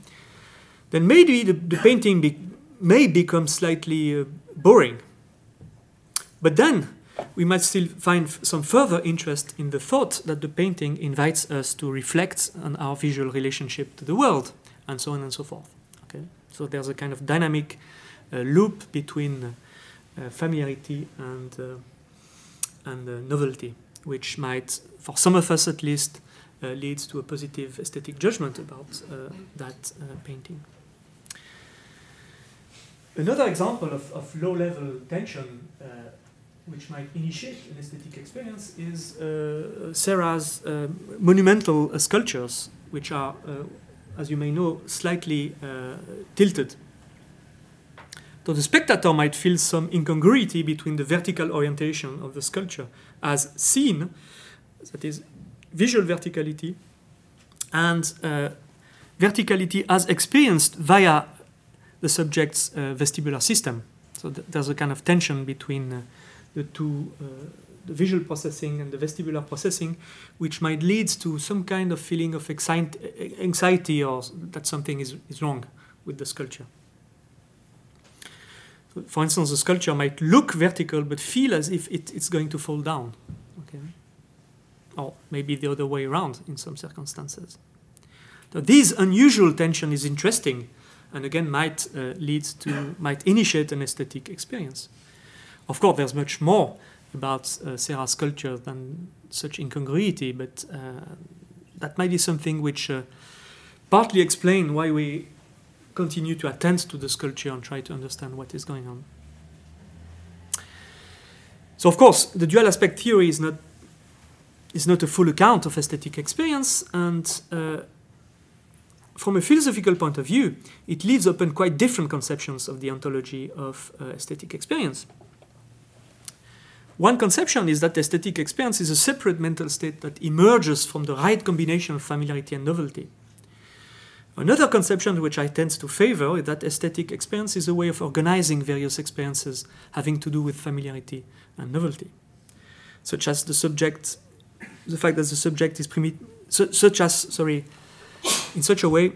then maybe the, the painting be, may become slightly uh, boring. But then we might still find some further interest in the thought that the painting invites us to reflect on our visual relationship to the world, and so on and so forth. Okay? So there's a kind of dynamic uh, loop between uh, familiarity and, uh, and uh, novelty, which might, for some of us at least, uh, leads to a positive aesthetic judgment about uh, that painting. Another example of, of low level tension which might initiate an aesthetic experience is uh, Serra's uh, monumental uh, sculptures, which are, uh, as you may know, slightly uh, tilted. So the spectator might feel some incongruity between the vertical orientation of the sculpture as seen, that is, visual verticality, and uh, verticality as experienced via the subject's vestibular system. So th there's a kind of tension between the two, uh, the visual processing and the vestibular processing, which might lead to some kind of feeling of anxiety or that something is, is wrong with the sculpture. For instance, the sculpture might look vertical but feel as if it, it's going to fall down. Okay? Or maybe the other way around in some circumstances. So this unusual tension is interesting and again might uh, lead to, might initiate an aesthetic experience. Of course, there's much more about uh, Serra's culture than such incongruity, but uh, that might be something which uh, partly explain why we continue to attend to the sculpture and try to understand what is going on. So, of course, the dual aspect theory is not is not a full account of aesthetic experience, and uh, from a philosophical point of view, it leaves open quite different conceptions of the ontology of uh, aesthetic experience. One conception is that aesthetic experience is a separate mental state that emerges from the right combination of familiarity and novelty. Another conception which I tend to favor is that aesthetic experience is a way of organizing various experiences having to do with familiarity and novelty, such as the subject, the fact that the subject is primi- su- such as sorry, in such a way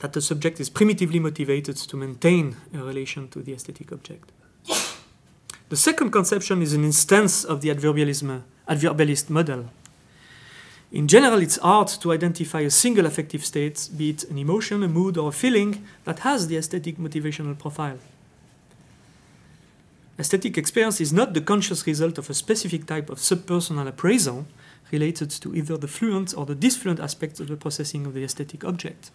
that the subject is primitively motivated to maintain a relation to the aesthetic object. The second conception is an instance of the adverbialism, adverbialist model. In general, it's hard to identify a single affective state, be it an emotion, a mood, or a feeling, that has the aesthetic motivational profile. Aesthetic experience is not the conscious result of a specific type of subpersonal appraisal related to either the fluent or the disfluent aspects of the processing of the aesthetic object.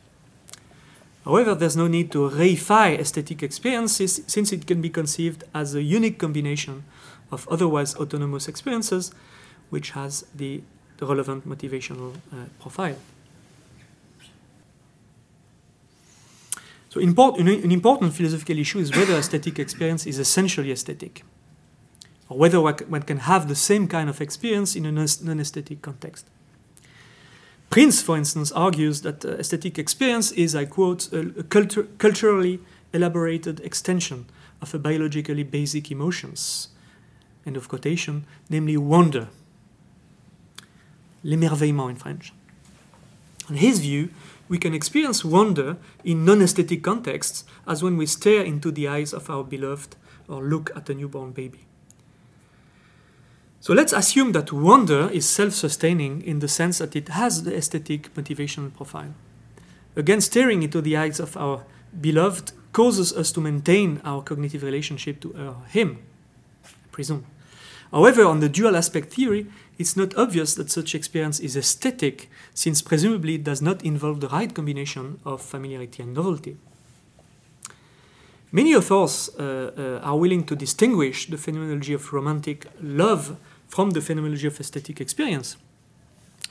However, there's no need to reify aesthetic experiences since it can be conceived as a unique combination of otherwise autonomous experiences which has the, relevant motivational uh, profile. So import, an, an important philosophical issue is whether aesthetic experience is essentially aesthetic, or whether one can have the same kind of experience in a non-aesthetic context. Prinz, for instance, argues that uh, aesthetic experience is, I quote, a, a cultu culturally elaborated extension of a biologically basic emotions, end of quotation, namely wonder, l'émerveillement in French. In his view, we can experience wonder in non aesthetic contexts, as when we stare into the eyes of our beloved or look at a newborn baby. So let's assume that wonder is self sustaining in the sense that it has the aesthetic motivational profile. Again, staring into the eyes of our beloved causes us to maintain our cognitive relationship to her, him, I presume. However, on the dual aspect theory, it's not obvious that such experience is aesthetic, since presumably it does not involve the right combination of familiarity and novelty. Many authors uh, uh, are willing to distinguish the phenomenology of romantic love from the phenomenology of aesthetic experience.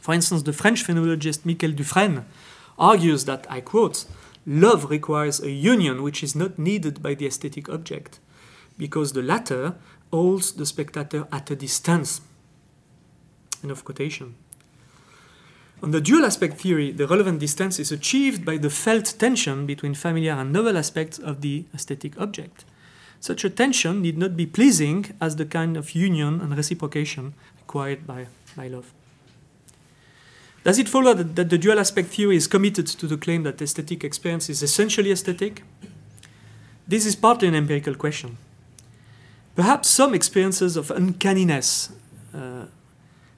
For instance, the French phenomenologist Michel Dufrenne argues that, I quote, love requires a union which is not needed by the aesthetic object, because the latter holds the spectator at a distance. End of quotation. On the dual aspect theory, the relevant distance is achieved by the felt tension between familiar and novel aspects of the aesthetic object. Such a tension need not be pleasing as the kind of union and reciprocation required by, by love. Does it follow that, that the dual aspect theory is committed to the claim that aesthetic experience is essentially aesthetic? This is partly an empirical question. Perhaps some experiences of uncanniness, uh,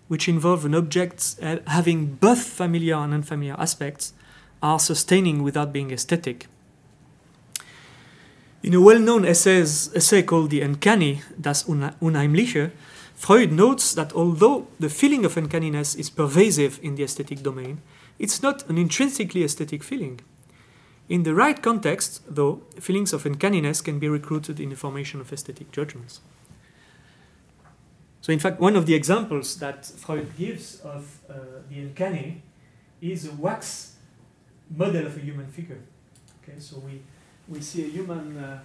which involve an object having both familiar and unfamiliar aspects, are sustaining without being aesthetic. In a well known essay called The Uncanny, Das Unheimliche, Freud notes that although the feeling of uncanniness is pervasive in the aesthetic domain, it's not an intrinsically aesthetic feeling. In the right context, though, feelings of uncanniness can be recruited in the formation of aesthetic judgments. So, in fact, one of the examples that Freud gives of uh, the uncanny is a wax model of a human figure. Okay, so we we see a human, uh,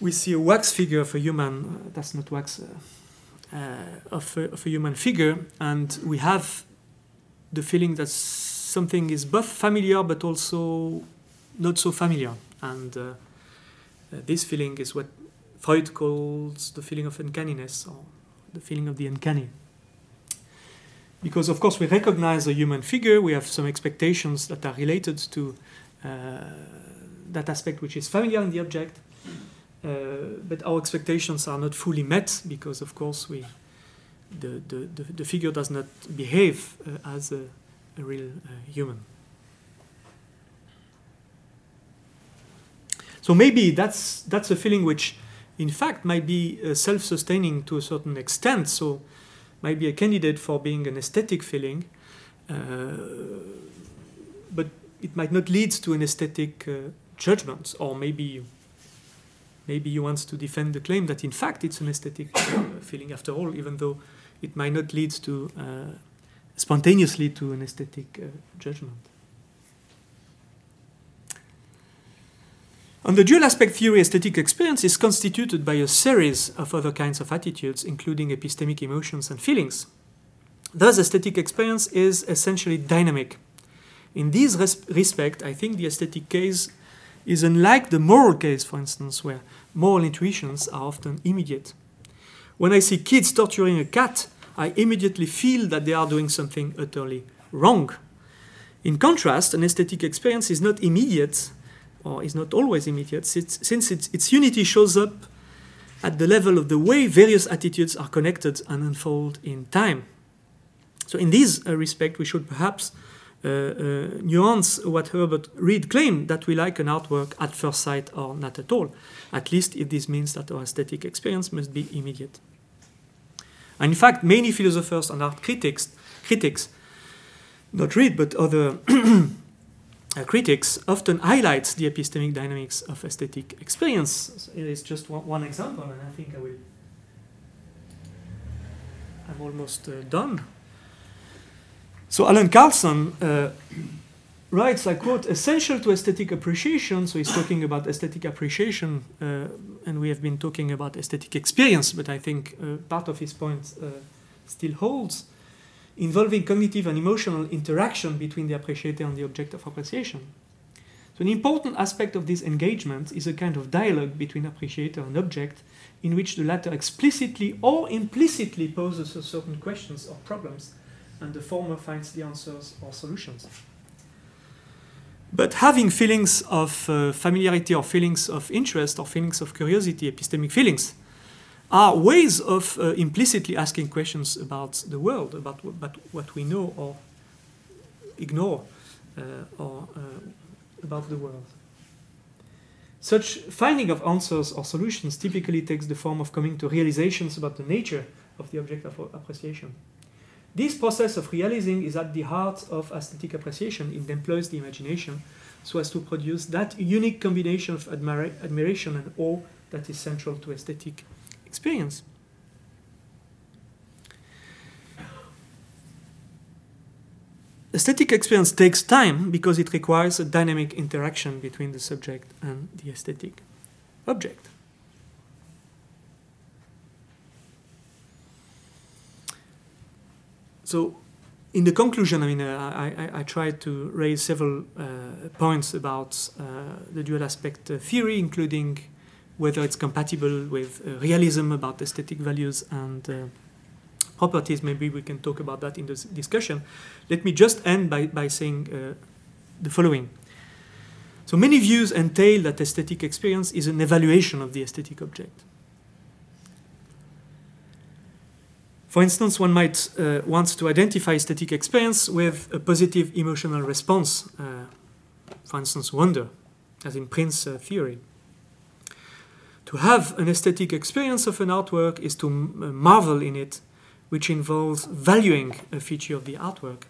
we see a wax figure of a human, uh, that's not wax, uh, uh, of, a, of a human figure, and we have the feeling that something is both familiar but also not so familiar. And uh, this feeling is what Freud calls the feeling of uncanniness or the feeling of the uncanny. Because, of course, we recognize a human figure, we have some expectations that are related to uh, that aspect which is familiar in the object, uh, but our expectations are not fully met because, of course, we the, the, the, the figure does not behave uh, as a, a real uh, human. So maybe that's that's a feeling which, in fact, might be uh, self-sustaining to a certain extent. So, might be a candidate for being an aesthetic feeling, uh, but it might not lead to an aesthetic uh, judgment, or maybe maybe you want to defend the claim that in fact it's an aesthetic uh, feeling after all, even though it might not lead to uh, spontaneously to an aesthetic uh, judgment. On the dual aspect theory, aesthetic experience is constituted by a series of other kinds of attitudes, including epistemic emotions and feelings. Thus, aesthetic experience is essentially dynamic. In this res- respect, I think the aesthetic case is unlike the moral case, for instance, where moral intuitions are often immediate. When I see kids torturing a cat, I immediately feel that they are doing something utterly wrong. In contrast, an aesthetic experience is not immediate, or is not always immediate, since its, its unity shows up at the level of the way various attitudes are connected and unfold in time. So, in this uh, respect, we should perhaps nuance what Herbert Read claimed that we like an artwork at first sight or not at all, at least if this means that our aesthetic experience must be immediate. And in fact, many philosophers and art critics, critics not Read, but other uh, critics often highlights the epistemic dynamics of aesthetic experience. It is just one, one, example, and I think I will. I'm almost uh, done. So Allen Carlson uh, writes, I quote, essential to aesthetic appreciation. So he's talking about aesthetic appreciation, uh, and we have been talking about aesthetic experience, but I think uh, part of his point uh, still holds involving cognitive and emotional interaction between the appreciator and the object of appreciation. So, an important aspect of this engagement is a kind of dialogue between appreciator and object, in which the latter explicitly or implicitly poses certain questions or problems, and the former finds the answers or solutions. But having feelings of uh, familiarity or feelings of interest or feelings of curiosity, epistemic feelings, are ways of uh, implicitly asking questions about the world, about, about what we know or ignore, uh, or uh, about the world. Such finding of answers or solutions typically takes the form of coming to realizations about the nature of the object of appreciation. This process of realizing is at the heart of aesthetic appreciation. It employs the imagination so as to produce that unique combination of admira admiration and awe that is central to aesthetic experience. Aesthetic experience takes time because it requires a dynamic interaction between the subject and the aesthetic object. So, in the conclusion, I mean, uh, I, I, I, tried to raise several uh, points about uh, the dual aspect theory, including whether it's compatible with realism about aesthetic values and properties. Maybe we can talk about that in this discussion. Let me just end by, by saying uh, the following. So many views entail that aesthetic experience is an evaluation of the aesthetic object. For instance, one might uh, want to identify aesthetic experience with a positive emotional response, uh, for instance, wonder, as in Prinz uh, theory. To have an aesthetic experience of an artwork is to uh, marvel in it, which involves valuing a feature of the artwork.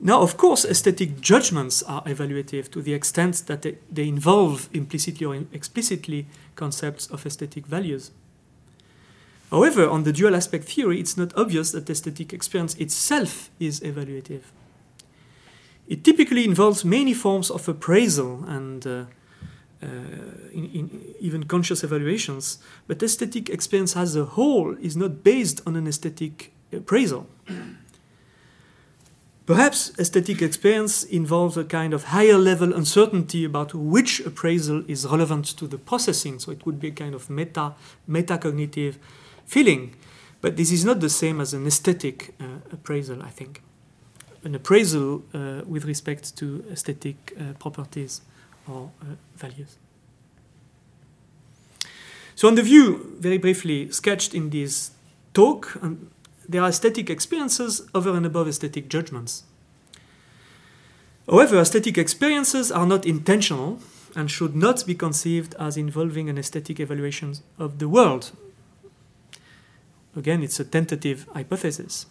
Now, of course, aesthetic judgments are evaluative to the extent that they, they involve implicitly or explicitly concepts of aesthetic values. However, on the dual aspect theory, it's not obvious that aesthetic experience itself is evaluative. It typically involves many forms of appraisal and uh, uh, in, in, even conscious evaluations, but aesthetic experience as a whole is not based on an aesthetic appraisal. Perhaps aesthetic experience involves a kind of higher level uncertainty about which appraisal is relevant to the processing, so it would be a kind of meta metacognitive feeling. But this is not the same as an aesthetic uh, appraisal, I think. An appraisal uh, with respect to aesthetic uh, properties or uh, values. So, on the view, very briefly sketched in this talk, um, there are aesthetic experiences over and above aesthetic judgments. However, aesthetic experiences are not intentional and should not be conceived as involving an aesthetic evaluation of the world. Again, it's a tentative hypothesis.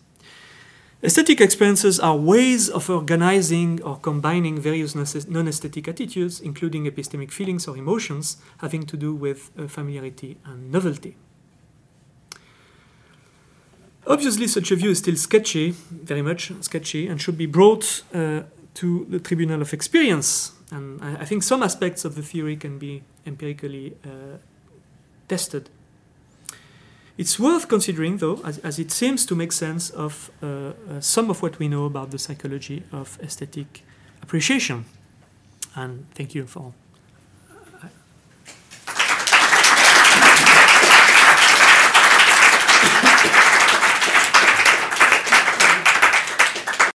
Aesthetic experiences are ways of organizing or combining various non aesthetic attitudes, including epistemic feelings or emotions, having to do with uh, familiarity and novelty. Obviously, such a view is still sketchy, very much sketchy, and should be brought uh, to the tribunal of experience. And I, I, think some aspects of the theory can be empirically uh, tested. It's worth considering, though, as, as it seems to make sense of uh, uh, some of what we know about the psychology of aesthetic appreciation. And thank you for